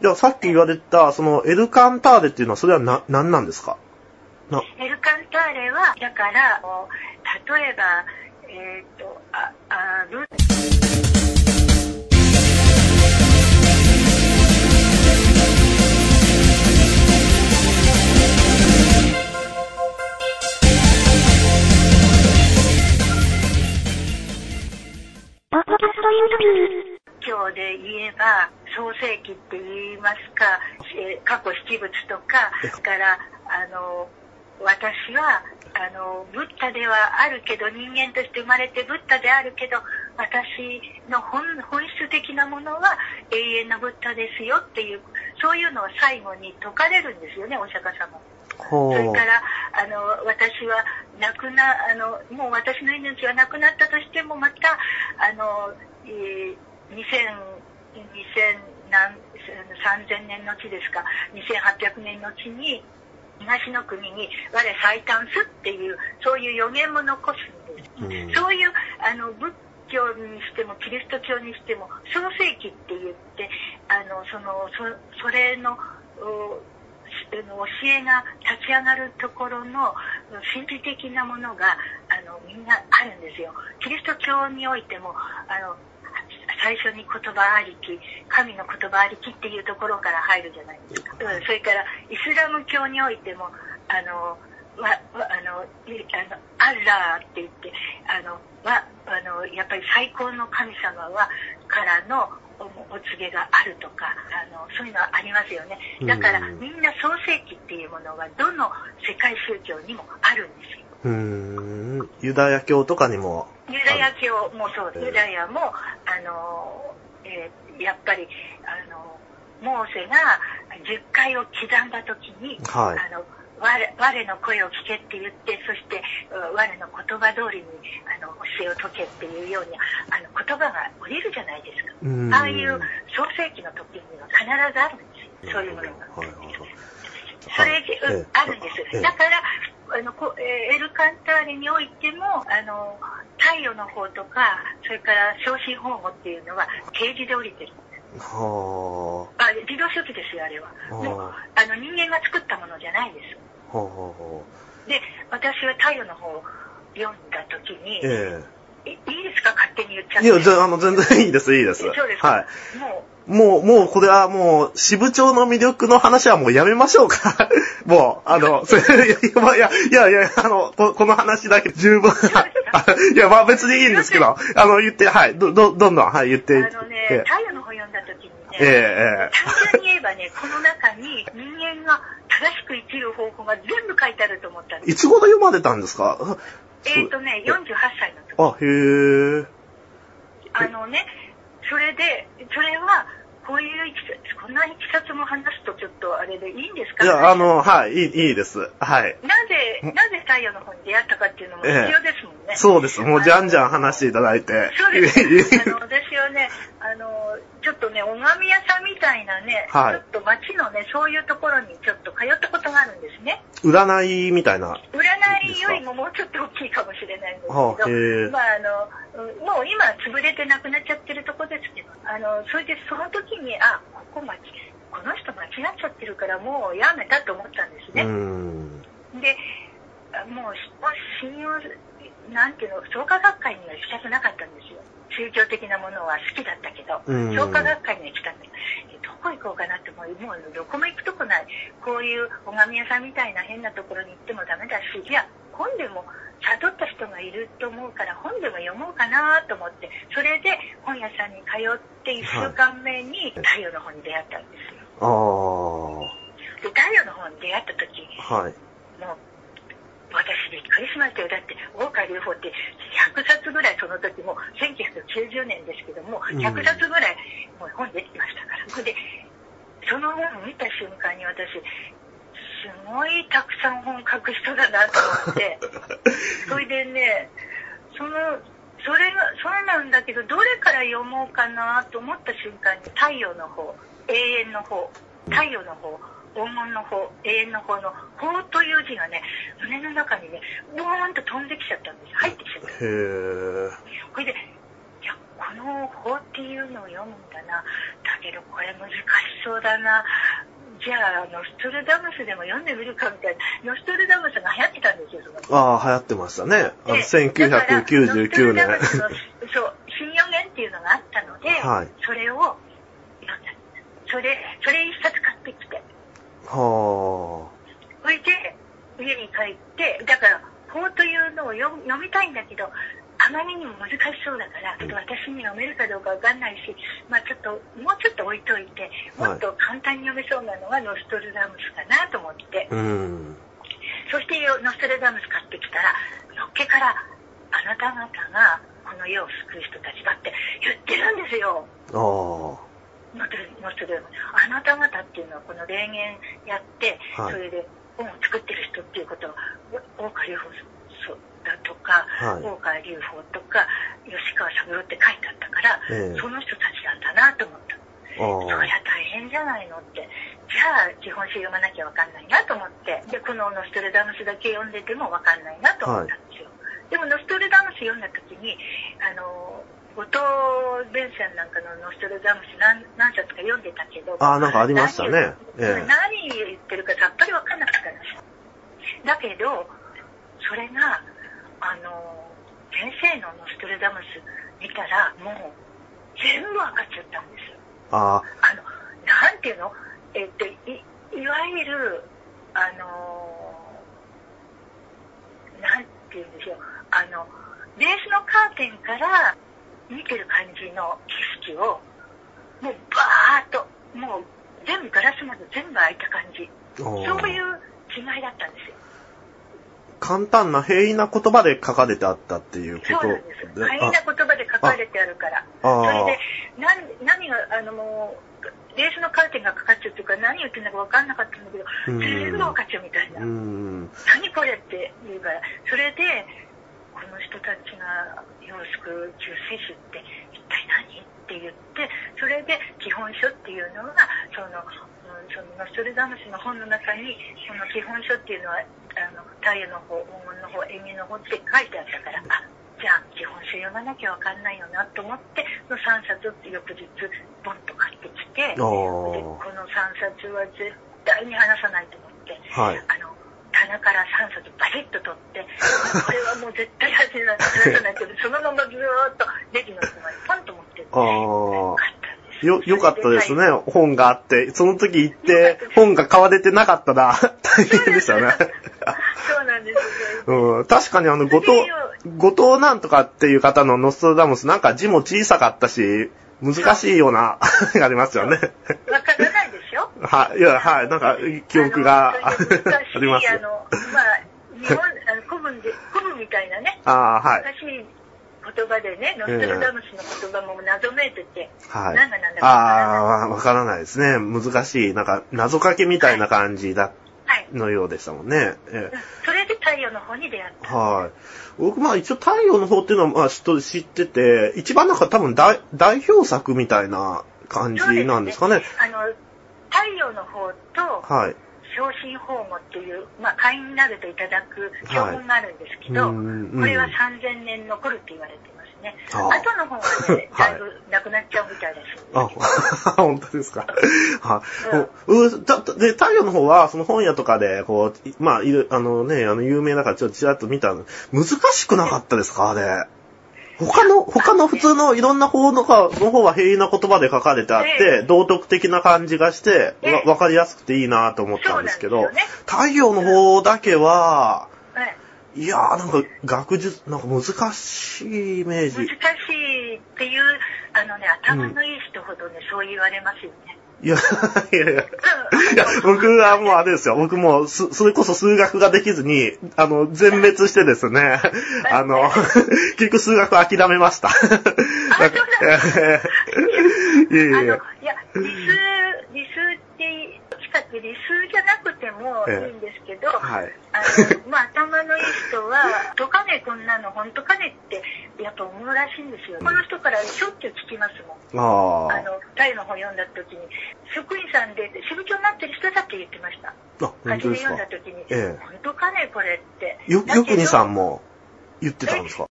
じゃあさっき言われた、そのエルカンターレっていうのはそれはな、何なんですか？な、エルカンターレは、だから、例えば、えっ、と、あ、あ、ブポッドキャストインタビュー。教で言えば、創世記って言いますか、えー過去七仏とか、から、あの、私は、あの、ブッダではあるけど、人間として生まれてブッダであるけど、私の本本質的なものは永遠のブッダですよっていう、そういうのを最後に説かれるんですよね、お釈迦様。それから、あの、私は亡くな、あの、もう私の命はなくなったとしても、また、あの、えー、2000、2000何、3000年の地ですか、2800年の地に、東の国に我最短すっていう、そういう予言も残すんです。うんそういう、あの、仏教にしても、キリスト教にしても、創世記って言って、あの、その、そそれの教えが立ち上がるところの神秘的なものがあのみんなあるんですよ。キリスト教においてもあの最初に言葉ありき神の言葉ありきっていうところから入るじゃないですか。うんそれからイスラム教においてもあのわわあのいあのアッラーって言ってあのわあのやっぱり最高の神様はからのおお告げがあるとかあのそういうのはありますよねだからうんみんな創世記っていうものがどの世界宗教にもあるんですようーん。ユダヤ教とかにも。ユダヤ教もそううんユダヤもあの、えーやっぱりあのモーセが10回を刻んだ時に、はいあの我我の声を聞けって言ってそしてう我の言葉通りにあの教えを解けっていうようにあの言葉が降りるじゃないですか。ああいう創世記の時には必ずあるんですよ。そういうものが。はいはいはい。それ、はあるんです。ええだから、あのこえーエルカンターレにおいても、あの、太陽の方とか、それから昇進方法っていうのは、刑事で降りてる。はあ、自動書記ですよ、あれは。あもうあ、あの、人間が作ったものじゃないです。あ。はあはあはで、私は太陽の方を読んだ時に、えいいいですか？勝手に言っちゃっえ。て。いや、じゃあ、あの、全然いいです、いいです。そうですか？はい。ももう、もう、これはもう、支部長の魅力の話はもうやめましょうか。もう、あの、それ、いや、いや、いや、いや、あの、ここの話だけ十分。あいや、まあ別にいいんですけど、あの、言って、はい、ど、ど、どんどん、はい、言って。う、あのね、ええ太陽の方読んだ時にね、ええ、単純に言えばね、この中に人間が正しく生きる方法が全部書いてあると思ったんええ。です。いつ頃読まれたんですか？えっ、ー、とね、48歳の時。あ、へえ。あのね、それで、それは、こういういきさこんないきさつも話すとちょっとあれでいいんですか？いや、あの、はい、いい、いいです。はい。なぜ、なぜ太陽の方に出会ったかっていうのも必要ですもんね。そうです。もう、じゃんじゃん話していただいて。そうです。あの、私はね、あの、ちょっとね、拝み屋さんみたいなね、はいちょっと街のね、そういうところにちょっと通ったことがあるんですね。占いみたいな。占いよりももうちょっと大きいかもしれないんですけど、はあまああの、うんもう今潰れてなくなっちゃってるとこですけど、あの、それでその時に、あ、ここ間違この人間違っちゃってるからもうやめたと思ったんですね。ん。で、もう信用、なんていうの、創価学会には行きたくなかったんですよ。宗教的なものは好きだったけど、うん創価学会には行きたくない。えどこ行こうかなってもう、もうどこも行くとこない。こういう拝み屋さんみたいな変なところに行ってもダメだし、いや、本でも悟った人がいると思うから本でも読もうかなと思って、それで本屋さんに通って1週間目に太陽の本に出会ったんですよ。あで、太陽の本に出会った時、あ。はい。もう、私びっくりしましたよ。だって、大川隆法って100冊ぐらいその時も、1990年ですけども、うん100冊ぐらいもう本出てましたから。それで、その本を見た瞬間に私、すごいたくさん本書く人だなと思って、それでね、その、それが、そうなんだけど、どれから読もうかなと思った瞬間に、太陽の方、永遠の方、太陽の方、黄金の方、永遠の方の、方という字がね、胸の中にね、ボーンと飛んできちゃったんです。入ってきちゃった。へえ。これで、いや、この法っていうのを読むんだな。だけど、これ難しそうだな。じゃあ、ノストラダムスでも読んでみるかみたいな。ノストラダムスが流行ってたんですよ、ああ、流行ってましたね。あので1999年そう、新予言っていうのがあったので、はいそれを読んだ。それ、それ一冊買ってきて、はそれで家に帰って、だから、法というのを読読みたいんだけど、あまりにも難しそうだから、ちょっと私に読めるかどうかわかんないし、まあちょっと、もうちょっと置いといて、もっと簡単に読めそうなのがノストラダムスかなと思ってあ。、うん。そしてノストラダムス買ってきたら、のっけから、あなた方がこの世を救う人たちだって言ってるんですよ。ああ。ノストノストラダムス。あなた方っていうのはこの霊言やって、はいそれで本を作ってる人っていうことは、大川隆法だとか、はい大川隆法とか、吉川三郎って書いてあったから、ええその人たちなん。だなと思った。そりゃ大変じゃないのって。じゃあ、基本書読まなきゃわかん。ないなと思って。で、このノストレダムスだけ読ん。でてもわかん。ないなと思ったん。ですよ。でも、ノストレダムス読ん。だ時に、あの、後藤弁さんなんかのノストレダムス何何冊か読んでたけど、あ。ああ、なんかありましたね。ええ。何言ってるかさっぱりわかんなかったんですよ。だけど、それが、あの、先生のノストレダムス見たら、もう全部わかっちゃったんですよ。ああの、なんていうの？えっと、い、いわゆる、あのーなんていうんでしょう、あの、ベースのカーテンから見てる感じの景色を、もうバーッと、もう全部ガラスまで全部開いた感じ。あ。そういう違いだったんですよ。簡単な平易な言葉で書かれてあったっていうことそうなんです。大変な言葉で書かれてあるから。それで、何、何が、あのもう、レースのカーテンがかかっちゃうっていうか、何言ってんだか分かんなかったんだけど、うん全部分かっちゃうみたいな。何これって言うから、それで、この人たちが世を救う救世主って一体何って言って、それで基本書っていうのが、その、うんそのノストレダムスの本の中に、その基本書っていうのは、あの、太陽の方、黄金の方、縁起の方って書いてあったから、あ、じゃあ基本書読まなきゃわかんないよなと思って、その3冊って翌日、ボンと買ってきて、この3冊は絶対に離さないと思って、あ。はい。あの、棚から3冊バシッと取って、これはもう絶対外さないけど、そのままずーっとレジの奥までポンと持ってって、よかったんですよ、よかったですね。そ本があって、その時行って、本が買われてなかったら大変でしたね。そうなんですよ。うん、確かにあの、後藤、後藤なんとかっていう方のノストラダムス、なんか字も小さかったし、難しいような、ありますよね。わからないはい、いや、はい、なんか、記憶がありますあ。の、まあ、日本、あの古文で、古文みたいなね、ああ、はい。難しい言葉でね、ノストラダムスの言葉も謎めいてて、はい。何が何だか。ああ、わからないですね。難しい。なんか、謎かけみたいな感じだ、はい。のようでしたもんね。ええそれで太陽の方に出会った。はい。僕、まあ一応太陽の方っていうのは、まあ知ってて、一番なんか多分代代表作みたいな感じなんですかね。あの、太陽の方と、はい。昇進法語っていう、まあ、会員になるといただく教本があるんですけど、はいこれは3000年残るって言われてますね。あ後あの方はね、はいだいぶなくなっちゃうみたいです。あ、本当ですか。はい。うんうだで、太陽の方は、その本屋とかで、こう、いまあ、いる、あのね、あの、有名だからちょっとちらっと見たの。難しくなかったですかあれ。他の、他の普通のいろんな方のか、の方は平易な言葉で書かれてあって、え道徳的な感じがして、ええわわかりやすくていいなと思ったんですけど、太陽の方だけは、はいいやーなんか学術、なんか難しいイメー難ジ。しいっていう、あのね、頭のいい人ほどね、そう言われますよね。いや、いやいや。いや、僕はもうあれですよ。僕もそれこそ数学ができずに、あの、全滅してですね、あの、結局数学諦めました。なんかいや いやいやいや、理数、理数じゃなくてもいいんですけど、はい。あの、まあ、頭のいい人は、とかね、こんなの本当かねって、やっぱ思うらしいんですよ。この人からしょっちゅう聞きますもん。ああの、タイの本読んだ時に、職員さんで支部長になってる人だって言ってました。あ。あ、本初め当ですか？読んだ。時に、ええ本当かね、これって。よ、よくにさんも言ってたんですか？